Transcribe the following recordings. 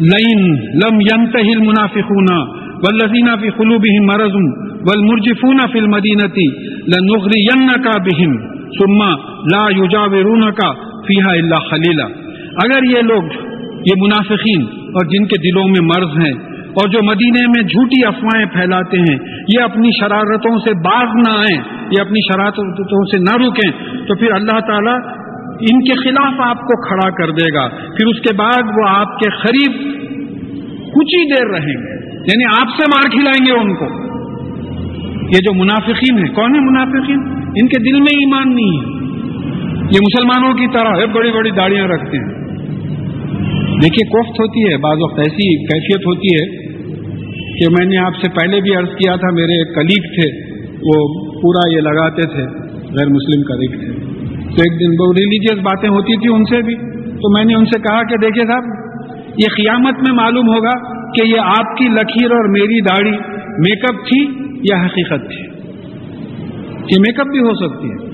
لئن لم ينتهي المنافقون والذين في قلوبهم مرض والمرجفون في المدينة لنغرينك بهم ثم لا يجاورونك فيها إلا خليلا اگر یہ لوگ، یہ منافقین اور جن کے دلوں میں مرض ہیں اور جو مدینے میں جھوٹی افواہیں پھیلاتے ہیں، یہ اپنی شرارتوں سے باز نہ آئیں، یہ اپنی شرارتوں سے نہ رکیں، تو پھر اللہ تعالیٰ ان کے خلاف آپ کو کھڑا کر دے گا۔ پھر اس کے بعد وہ آپ کے قریب کچھ ہی دیر رہیں گے۔ یعنی آپ سے مار کھلائیں گے ان کو۔ یہ جو منافقین ہیں، کون ہے منافقین؟ ان کے دل میں ایمان نہیں ہے۔ یہ مسلمانوں کی طرح بڑی بڑی داڑیاں رکھتے ہیں۔ دیکھیے، کوفت ہوتی ہے، بعض وقت ایسی کیفیت ہوتی ہے کہ میں نے آپ سے پہلے بھی عرض کیا تھا، میرے کلیگ تھے، وہ پورا یہ لگاتے تھے، غیر مسلم کلیگ تھے۔ تو ایک دن وہ ریلیجیس باتیں ہوتی تھی ان سے بھی۔ تو میں نے ان سے کہا کہ دیکھیے صاحب، یہ قیامت میں معلوم ہوگا کہ یہ آپ کی لکیر اور میری داڑھی میک اپ تھی یا حقیقت تھی۔ یہ میک اپ بھی ہو سکتی ہے۔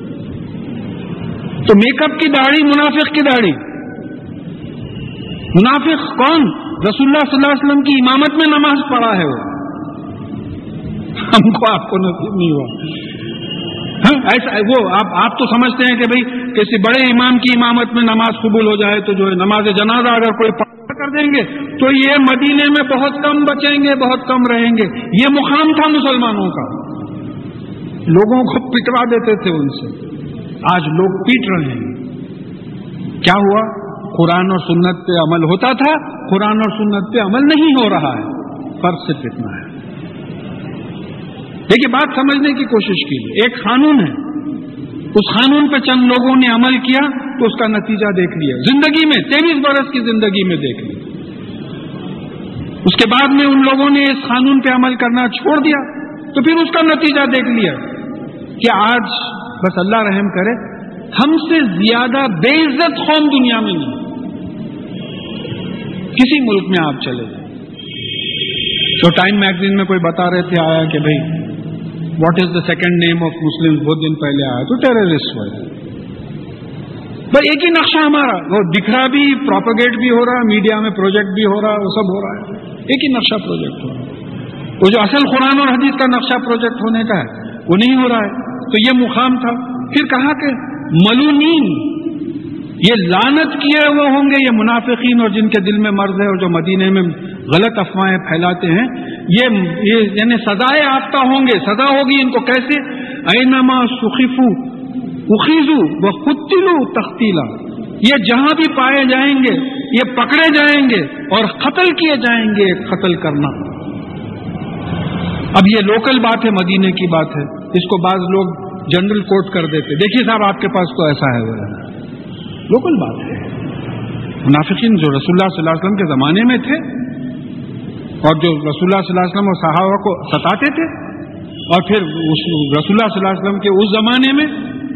تو میک اپ کی داڑھی، منافق کی داڑھی۔ منافق کون؟ رسول اللہ صلی اللہ علیہ وسلم کی امامت میں نماز پڑھا ہے وہ۔ ہم کو آپ کو نصیب نہیں ہوا۔ ہاں ایسا وہ آپ آپ تو سمجھتے ہیں کہ بھائی کسی بڑے امام کی امامت میں نماز قبول ہو جائے تو جو ہے نماز جنازہ اگر کوئی پڑھا کر دیں گے تو یہ مدینے میں بہت کم بچیں گے، بہت کم رہیں گے۔ یہ مقام تھا مسلمانوں کا۔ لوگوں کو پٹوا دیتے تھے ان سے۔ آج لوگ پیٹ رہے ہیں۔ کیا ہوا؟ قرآن اور سنت پہ عمل ہوتا تھا، قرآن اور سنت پہ عمل نہیں ہو رہا ہے۔ فرق صرف اتنا ہے۔ دیکھیے، بات سمجھنے کی کوشش کی ایک قانون ہے۔ اس قانون پہ چند لوگوں نے عمل کیا تو اس کا نتیجہ دیکھ لیا۔ زندگی میں، تیئیس برس کی زندگی میں دیکھ لیا۔ اس کے بعد میں ان لوگوں نے اس قانون پہ عمل کرنا چھوڑ دیا۔ تو پھر اس کا نتیجہ دیکھ لیا کہ آج بس اللہ رحم کرے، ہم سے زیادہ بے عزت قوم دنیا میں نہیں۔ کسی ملک میں آپ چلے جائیں۔ تو ٹائم میگزین میں کوئی بتا رہے تھے آیا کہ بھائی what is the second name of Muslim بہت دن پہلے آیا تو ٹیررسٹ ہو بھائی ایک ہی نقشہ ہمارا وہ دکھ رہا بھی پروپگیٹ بھی ہو رہا ہے میڈیا میں پروجیکٹ بھی ہو رہا ہے وہ سب ہو رہا ہے ایک ہی نقشہ پروجیکٹ ہو رہا ہے وہ جو اصل قرآن اور حدیث کا نقشہ پروجیکٹ ہونے کا ہے وہ نہیں ہو رہا ہے تو یہ مقام تھا پھر کہا کہ ملونین یہ لانت کیے ہوئے ہوں گے یہ منافقین اور جن کے دل میں مرض ہے اور جو مدینے میں غلط افواہیں پھیلاتے ہیں یہ یعنی سزائے آفتہ ہوں گے، سزا ہوگی ان کو کیسے؟ اینما سخیفو اخیزو و خطلو تختیلا یہ جہاں بھی پائے جائیں گے، یہ پکڑے جائیں گے اور قتل کیے جائیں گے قتل کرنا۔ اب یہ لوکل بات ہے، مدینے کی بات ہے۔ اس کو بعض لوگ جنرل کوٹ کر دیتے۔ دیکھیے صاحب، آپ کے پاس تو ایسا ہے۔ لوکل بات ہے۔ منافقین جو رسول اللہ صلی اللہ علیہ وسلم کے زمانے میں تھے اور جو رسول اللہ صلی اللہ علیہ وسلم اور صحابہ کو ستاتے تھے، اور پھر رسول اللہ صلی اللہ علیہ وسلم کے اس زمانے میں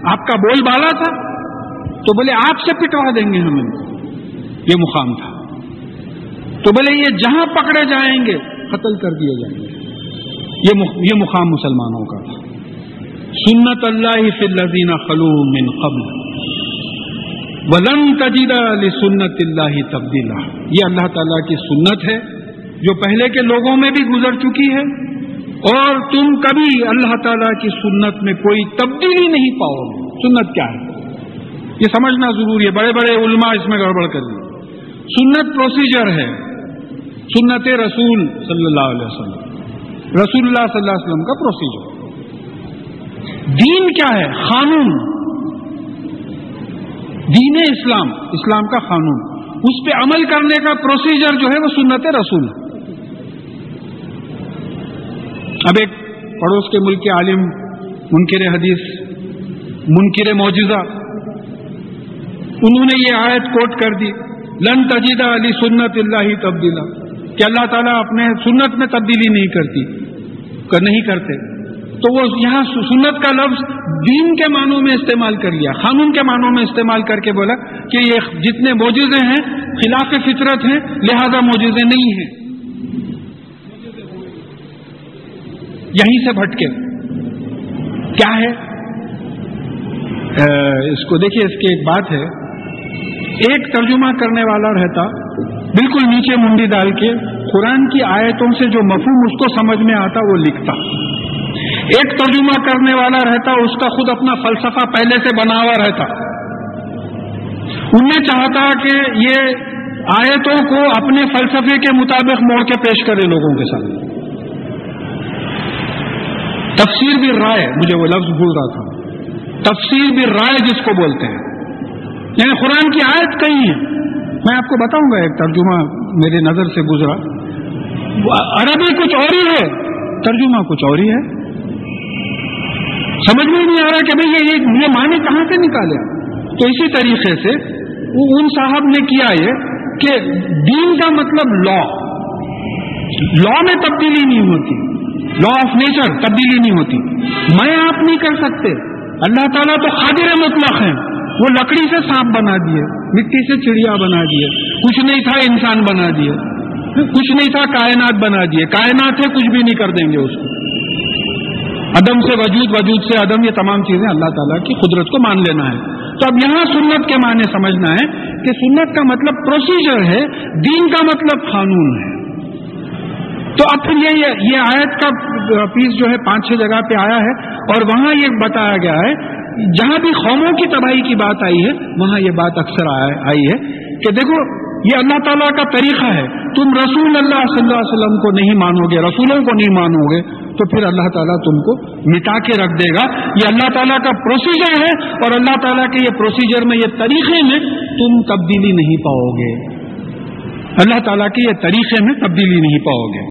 آپ کا بول بالا تھا، تو بولے آپ سے پٹوا دیں گے ہمیں یہ مقام تھا۔ تو بولے یہ جہاں پکڑے جائیں گے، قتل کر دیے جائیں گے۔ یہ مقام مسلمانوں کا تھا۔ سنت اللہ فی الذین خلو من قبل۔ ولن تجد لسنت اللہ تبدیلا۔ یہ اللہ تعالیٰ کی سنت ہے۔ جو پہلے کے لوگوں میں بھی گزر چکی ہے، اور تم کبھی اللہ تعالیٰ کی سنت میں کوئی تبدیلی نہیں پاؤ گے۔ سنت کیا ہے؟ یہ سمجھنا ضروری ہے، بڑے بڑے علماء اس میں گڑبڑ کر دی۔ سنت پروسیجر ہے۔ سنت رسول صلی اللہ علیہ وسلم۔ رسول اللہ صلی اللہ علیہ وسلم کا پروسیجر دین کیا ہے؟ قانون دین اسلام اسلام کا قانون اس پہ عمل کرنے کا پروسیجر جو ہے وہ سنت رسول۔ ہے اب ایک پڑوس کے ملک کے عالم، منکر حدیث، منکر معجزہ، انہوں نے یہ آیت کوٹ کر دی، لن تجیدہ علی سنت اللہ تبدیلا۔ کہ اللہ تعالیٰ اپنے سنت میں تبدیلی نہیں کرتی نہیں کرتے۔ تو وہ یہاں سنت کا لفظ دین کے معنوں میں استعمال کر لیا، قانون کے معنوں میں استعمال کر کے بولا کہ یہ جتنے موجودے ہیں، خلاف فطرت ہیں، لہذا موجودے نہیں ہیں۔ یہیں سے بھٹکے۔ کیا ہے؟ اس کو دیکھیے، اس کی ایک بات ہے۔ ایک ترجمہ کرنے والا رہتا، بالکل نیچے منڈی ڈال کے قرآن کی آیتوں سے جو مفہوم اس کو سمجھ میں آتا، وہ لکھتا۔ ایک ترجمہ کرنے والا رہتا، اس کا خود اپنا فلسفہ پہلے سے بنا ہوا رہتا انہیں چاہتا کہ یہ آیتوں کو اپنے فلسفے کے مطابق موڑ کے پیش کرے لوگوں کے سامنے۔ تفسیر بھی رائے، مجھے وہ لفظ بھول رہا تھا۔ تفسیر بھی رائے جس کو بولتے ہیں۔ یعنی قرآن کی آیت کہیں ہے میں آپ کو بتاؤں گا ایک ترجمہ میری نظر سے گزرا۔ عربی کچھ اور ہی ہے۔ ترجمہ کچھ اور ہی ہے۔ سمجھ میں نہیں آ رہا کہ بھائی یہ معنی کہاں سے نکالے تو اسی طریقے سے ان صاحب نے کیا یہ کہ دین کا مطلب لا لا میں تبدیلی نہیں ہوتی۔ لا آف نیچر تبدیلی نہیں ہوتی۔ میں آپ نہیں کر سکتے۔ اللہ تعالیٰ تو قادر مطلق ہیں۔ وہ لکڑی سے سانپ بنا دیے، مٹی سے چڑیا بنا دیے۔ کچھ نہیں تھا انسان بنا دیے۔ کچھ نہیں تھا کائنات بنا دیے۔ کائنات ہے، کچھ بھی نہیں کر دیں گے اس کو۔ عدم سے وجود وجود سے عدم، یہ تمام چیزیں اللہ تعالیٰ کی قدرت کو مان لینا ہے۔ تو اب یہاں سنت کے معنی سمجھنا ہے کہ سنت کا مطلب پروسیجر ہے، دین کا مطلب قانون ہے۔ تو اب پھر یہ یہ آیت کا پیس جو ہے پانچ چھ جگہ پہ آیا ہے اور وہاں یہ بتایا گیا ہے، جہاں بھی قوموں کی تباہی کی بات آئی ہے، وہاں یہ بات اکثر آئی ہے کہ دیکھو، یہ اللہ تعالیٰ کا طریقہ ہے، تم رسول اللہ صلی اللہ علیہ وسلم کو نہیں مانو گے، رسولوں کو نہیں مانو گے، تو پھر اللہ تعالیٰ تم کو مٹا کے رکھ دے گا۔ یہ اللہ تعالیٰ کا پروسیجر ہے اور اللہ تعالیٰ کے یہ پروسیجر میں یہ طریقے میں تم تبدیلی نہیں پاؤ گے۔ اللہ تعالیٰ کے یہ طریقے میں تبدیلی نہیں پاؤ گے۔